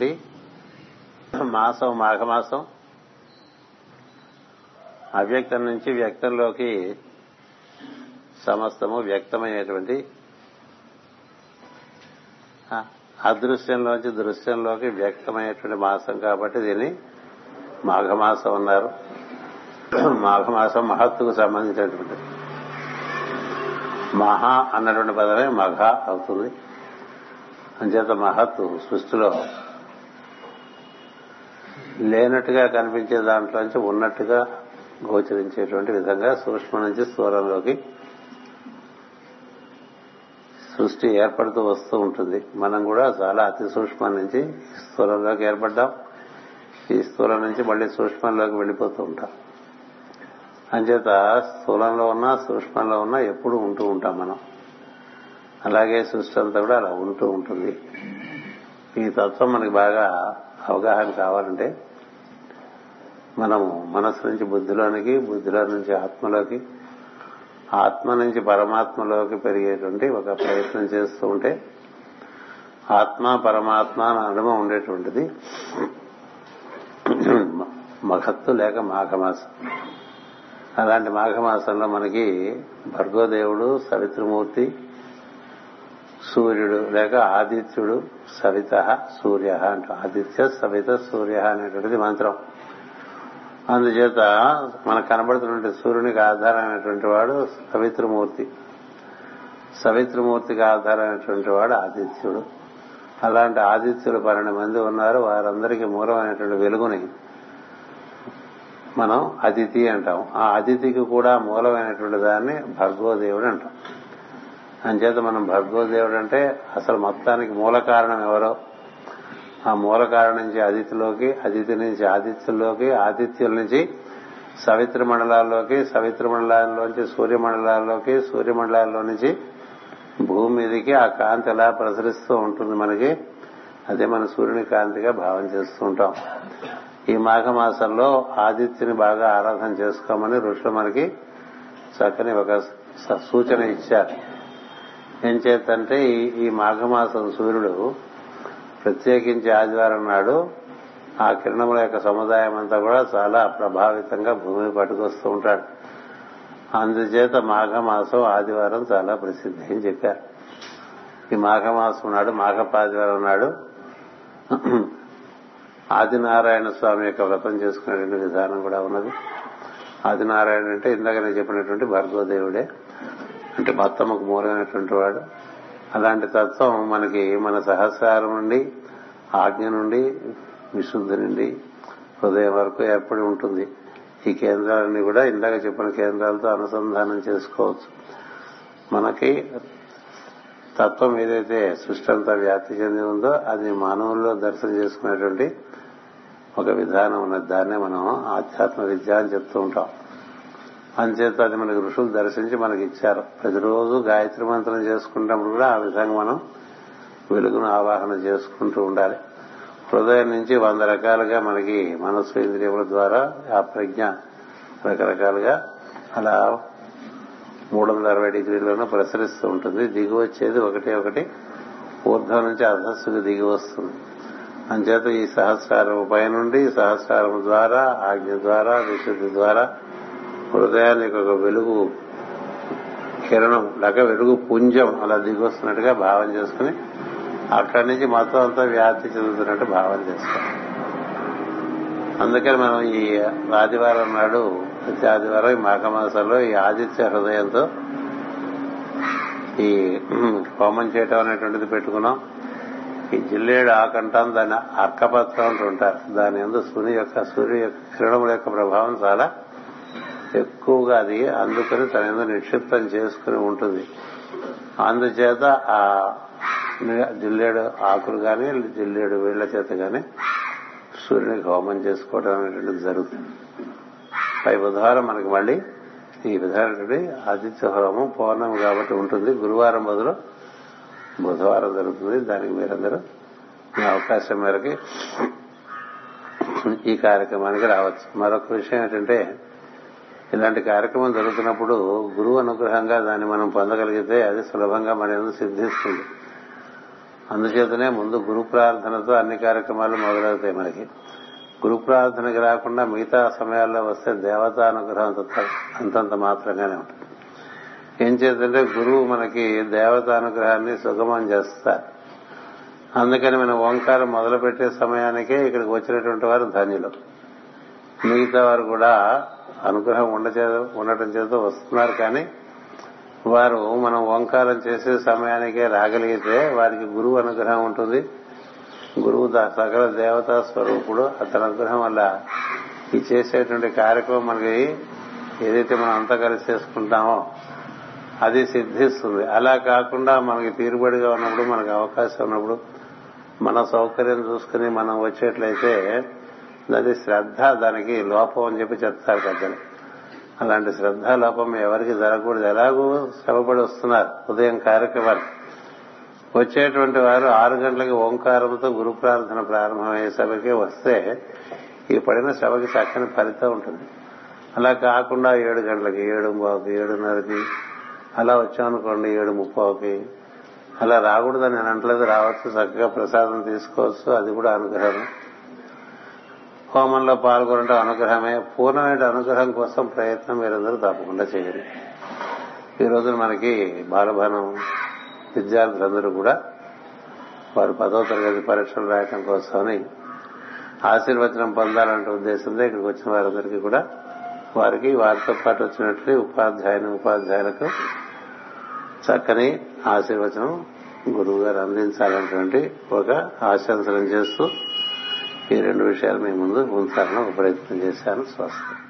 ఉండేటువంటి మాసం మాఘమాసం. అవ్యక్తం నుంచి వ్యక్తంలోకి సమస్తము వ్యక్తమైనటువంటి అదృశ్యంలోంచి దృశ్యంలోకి వ్యక్తమైనటువంటి మాసం కాబట్టి దీన్ని మాఘమాసం అన్నారు. మాఘమాసం మహత్తుకు సంబంధించినటువంటి మహా అన్నటువంటి పదమే మఘ అవుతుంది. అంచేత మహత్తు సృష్టిలో లేనట్టుగా కనిపించే దాంట్లోంచి ఉన్నట్టుగా గోచరించేటువంటి విధంగా సూక్ష్మ నుంచి స్థూలంలోకి సృష్టి ఏర్పడుతూ వస్తూ ఉంటుంది. మనం కూడా చాలా అతి సూక్ష్మం నుంచి స్థూలంలోకి ఏర్పడ్డాం. ఈ స్థూలం నుంచి మళ్ళీ సూక్ష్మంలోకి వెళ్ళిపోతూ ఉంటాం. అంచేత స్థూలంలో ఉన్నా సూక్ష్మంలో ఉన్నా ఎప్పుడు ఉంటూ ఉంటాం మనం. అలాగే సృష్టి అంతా కూడా అలా ఉంటూ ఉంటుంది. ఈ తత్వం మనకి బాగా అవగాహన కావాలంటే మనము మనసు నుంచి బుద్ధిలోనికి బుద్ధిలో నుంచి ఆత్మలోకి ఆత్మ నుంచి పరమాత్మలోకి పెరిగేటువంటి ఒక ప్రయత్నం చేస్తూ ఉంటే ఆత్మ పరమాత్మ నడుమ ఉండేటువంటిది. మహత్తు లేక మాఘమాసం. అలాంటి మాఘమాసంలో మనకి భర్గోదేవుడు సవిత్రమూర్తి సూర్యుడు లేక ఆదిత్యుడు సవిత సూర్య అంట ఆదిత్య సవిత సూర్య అనేటువంటిది మంత్రం. అందుచేత మనకు కనబడుతున్నటువంటి సూర్యునికి ఆధారమైనటువంటి వాడు సవిత్రమూర్తి. సవిత్రమూర్తికి ఆధారమైనటువంటి వాడు ఆదిత్యుడు. అలాంటి ఆదిత్యులు పన్నెండు మంది ఉన్నారు. వారందరికీ మూలమైనటువంటి వెలుగుని మనం అతిథి అంటాం. ఆ అతిథికి కూడా మూలమైనటువంటి దాన్ని భర్గోదేవుడు అంటాం. అంచేత మనం భర్గోదేవుడు అంటే అసలు మొత్తానికి మూల కారణం ఎవరో ఆ మూల కారణం నుంచి అతిథిలోకి అతిథి నుంచి ఆదిత్యుల్లోకి ఆదిత్యుల నుంచి సవిత్ర మండలాల్లోకి సవిత్ర మండలాల్లోంచి సూర్య మండలాల్లో నుంచి భూమి మీదకి ఆ కాంతి ఎలా ప్రసరిస్తూ ఉంటుంది మనకి. అదే మన సూర్యుని కాంతిగా భావం చేస్తూ ఉంటాం. ఈ మాఘమాసంలో ఆదిత్యుని బాగా ఆరాధన చేసుకోమని ఋషులు మనకి చక్కని ఒక సూచన ఇచ్చారు. ఏం చేతంటే ఈ మాఘమాసం సూర్యుడు ప్రత్యేకించి ఆదివారం నాడు ఆ కిరణముల యొక్క సముదాయం అంతా కూడా చాలా ప్రభావితంగా భూమిని పట్టుకొస్తూ ఉంటాడు. అందుచేత మాఘమాసం ఆదివారం చాలా ప్రసిద్ధి అని చెప్పారు. ఈ మాఘమాసం నాడు మాఘపాదివారం నాడు ఆదినారాయణ స్వామి యొక్క వ్రతం చేసుకునేటువంటి విధానం కూడా ఉన్నది. ఆదినారాయణ అంటే ఇందాక నేను చెప్పినటువంటి భార్గవదేవుడే అంటే మొత్తమ్మకు మూలమైనటువంటి వాడు. అలాంటి తత్వం మనకి మన సహస్రారం నుండి ఆజ్ఞ నుండి విశుద్ధి నుండి హృదయం వరకు ఏర్పడి ఉంటుంది. ఈ కేంద్రాలన్నీ కూడా ఇందాక చెప్పిన కేంద్రాలతో అనుసంధానం చేసుకోవచ్చు. మనకి తత్వం ఏదైతే సృష్టి అంతా వ్యాప్తి చెంది ఉందో అది మానవుల్లో దర్శనం చేసుకునేటువంటి ఒక విధానం ఉన్నది. దాన్నే మనం ఆధ్యాత్మ విద్య అని చెప్తూ ఉంటాం. అంచేత అది మనకి ఋషులు దర్శించి మనకి ఇచ్చారు. ప్రతిరోజు గాయత్రి మంత్రం చేసుకున్నప్పుడు కూడా ఆ విధంగా మనం వెలుగును ఆవాహన చేసుకుంటూ ఉండాలి. హృదయం నుంచి వంద రకాలుగా మనకి మనస్సు ఇంద్రియముల ద్వారా ఆ ప్రజ్ఞ రకరకాలుగా అలా మూడు వందల అరవై డిగ్రీలను ప్రసరిస్తూ ఉంటుంది. దిగి వచ్చేది ఒకటి ఒకటి ఊర్ధ్వం నుంచి అధస్సుకు దిగి వస్తుంది. అంచేత ఈ సహస్రారం పైనుండి సహస్రారం ద్వారా ఆజ్ఞ ద్వారా విశుద్ధి ద్వారా హృదయానికి ఒక వెలుగు కిరణం లేక వెలుగు పుంజం అలా దిగొస్తున్నట్టుగా భావం చేసుకుని అక్కడి నుంచి మొత్తం అంతా వ్యాప్తి చెందుతున్నట్టు భావం చేస్తాం. అందుకని మనం ఈ ఆదివారం నాడు ప్రతి ఆదివారం ఈ మాఘమాసంలో ఈ ఆదిత్య హృదయంతో ఈ హోమం చేయటం అనేటువంటిది పెట్టుకున్నాం. ఈ జిల్లేడు ఆకంటాం దాని అర్కపత్రం అంటుంటారు. దాని ఎందు సూర్యు యొక్క సూర్యు యొక్క కిరణముల యొక్క ప్రభావం చాలా ఎక్కువగా అది అందుకని తన నిక్షిప్తం చేసుకుని ఉంటుంది. అందుచేత ఆ జిల్లేడు ఆకులు కానీ జిల్లేడు వీళ్ళ చేత కానీ సూర్యునికి హోమం చేసుకోవడం అనేటువంటిది జరుగుతుంది. పై బుధవారం మనకి మళ్ళీ ఈ విధమైనటువంటి ఆదిత్య హోమం పౌర్ణమి కాబట్టి ఉంటుంది. గురువారం బదులు బుధవారం జరుగుతుంది. దానికి మీరందరూ మీ అవకాశం మేరకి ఈ కార్యక్రమానికి రావచ్చు. మరొక విషయం ఏంటంటే ఇలాంటి కార్యక్రమం జరుగుతున్నప్పుడు గురువు అనుగ్రహంగా దాన్ని మనం పొందగలిగితే అది సులభంగా మన ఎందుకు సిద్ధిస్తుంది. అందుచేతనే ముందు గురు ప్రార్థనతో అన్ని కార్యక్రమాలు మొదలవుతాయి మనకి. గురు ప్రార్థనకి రాకుండా మిగతా సమయాల్లో వస్తే దేవతానుగ్రహం అంత అంతంత మాత్రంగానే ఉంటుంది. ఏం చేద్దంటే గురువు మనకి దేవతానుగ్రహాన్ని సుగమం చేస్తారు. అందుకని మనం ఓంకారం మొదలుపెట్టే సమయానికే ఇక్కడికి వచ్చినటువంటి వారు ధన్యులు. మిగతా వారు కూడా అనుగ్రహం ఉండచే ఉండటం చేత వస్తున్నారు కానీ వారు మనం ఓంకారం చేసే సమయానికే రాగలిగితే వారికి గురువు అనుగ్రహం ఉంటుంది. గురువు సకల దేవతా స్వరూపుడు. అతని అనుగ్రహం వల్ల ఈ చేసేటువంటి కార్యక్రమం మనకి ఏదైతే మనం అంతా కలిసి చేసుకుంటామో అది సిద్ధిస్తుంది. అలా కాకుండా మనకి తీరుబడిగా ఉన్నప్పుడు మనకు అవకాశం ఉన్నప్పుడు మన సౌకర్యం చూసుకుని మనం వచ్చేట్లయితే అది శ్రద్ధ దానికి లోపం అని చెప్పి చెప్తారు పెద్దలు. అలాంటి శ్రద్ధ లోపం ఎవరికి జరగకూడదు. ఎలాగూ శ్రమపడి వస్తున్నారు ఉదయం కార్యక్రమాలు. వచ్చేటువంటి వారు ఆరు గంటలకి ఓంకారంతో గురు ప్రార్థన ప్రారంభమయ్యేసరికి వస్తే ఈ పడిన సభకి చక్కని ఫలితం ఉంటుంది. అలా కాకుండా ఏడు గంటలకి ఏడు బావుకి ఏడున్నరకి అలా వచ్చామనుకోండి ఏడు ముప్పావుకి అలా రాకూడదని నేను అంటలేదు రావచ్చు చక్కగా ప్రసాదం తీసుకోవచ్చు అది కూడా అనుగ్రహం. హోమంలో పాల్గొనడం అనుగ్రహమే. పూర్ణమైన అనుగ్రహం కోసం ప్రయత్నం మీరందరూ తప్పకుండా చేయండి. ఈ రోజున మనకి బాలభవనం విద్యార్థులందరూ కూడా వారు పదో తరగతి పరీక్షలు రాయటం కోసమని ఆశీర్వచనం పొందాలంటే ఉద్దేశంతో ఇక్కడికి వచ్చిన వారందరికీ కూడా వారికి వారితో పాటు వచ్చినట్లు ఉపాధ్యాయుని ఉపాధ్యాయులకు చక్కని ఆశీర్వచనం గురువు గారు అందించాలన్నటువంటి ఒక ఆశంసనం చేస్తూ ఈ రెండు విషయాలు మీ ముందు ఉంచాలని ఒక ప్రయత్నం చేశాను. స్వస్థ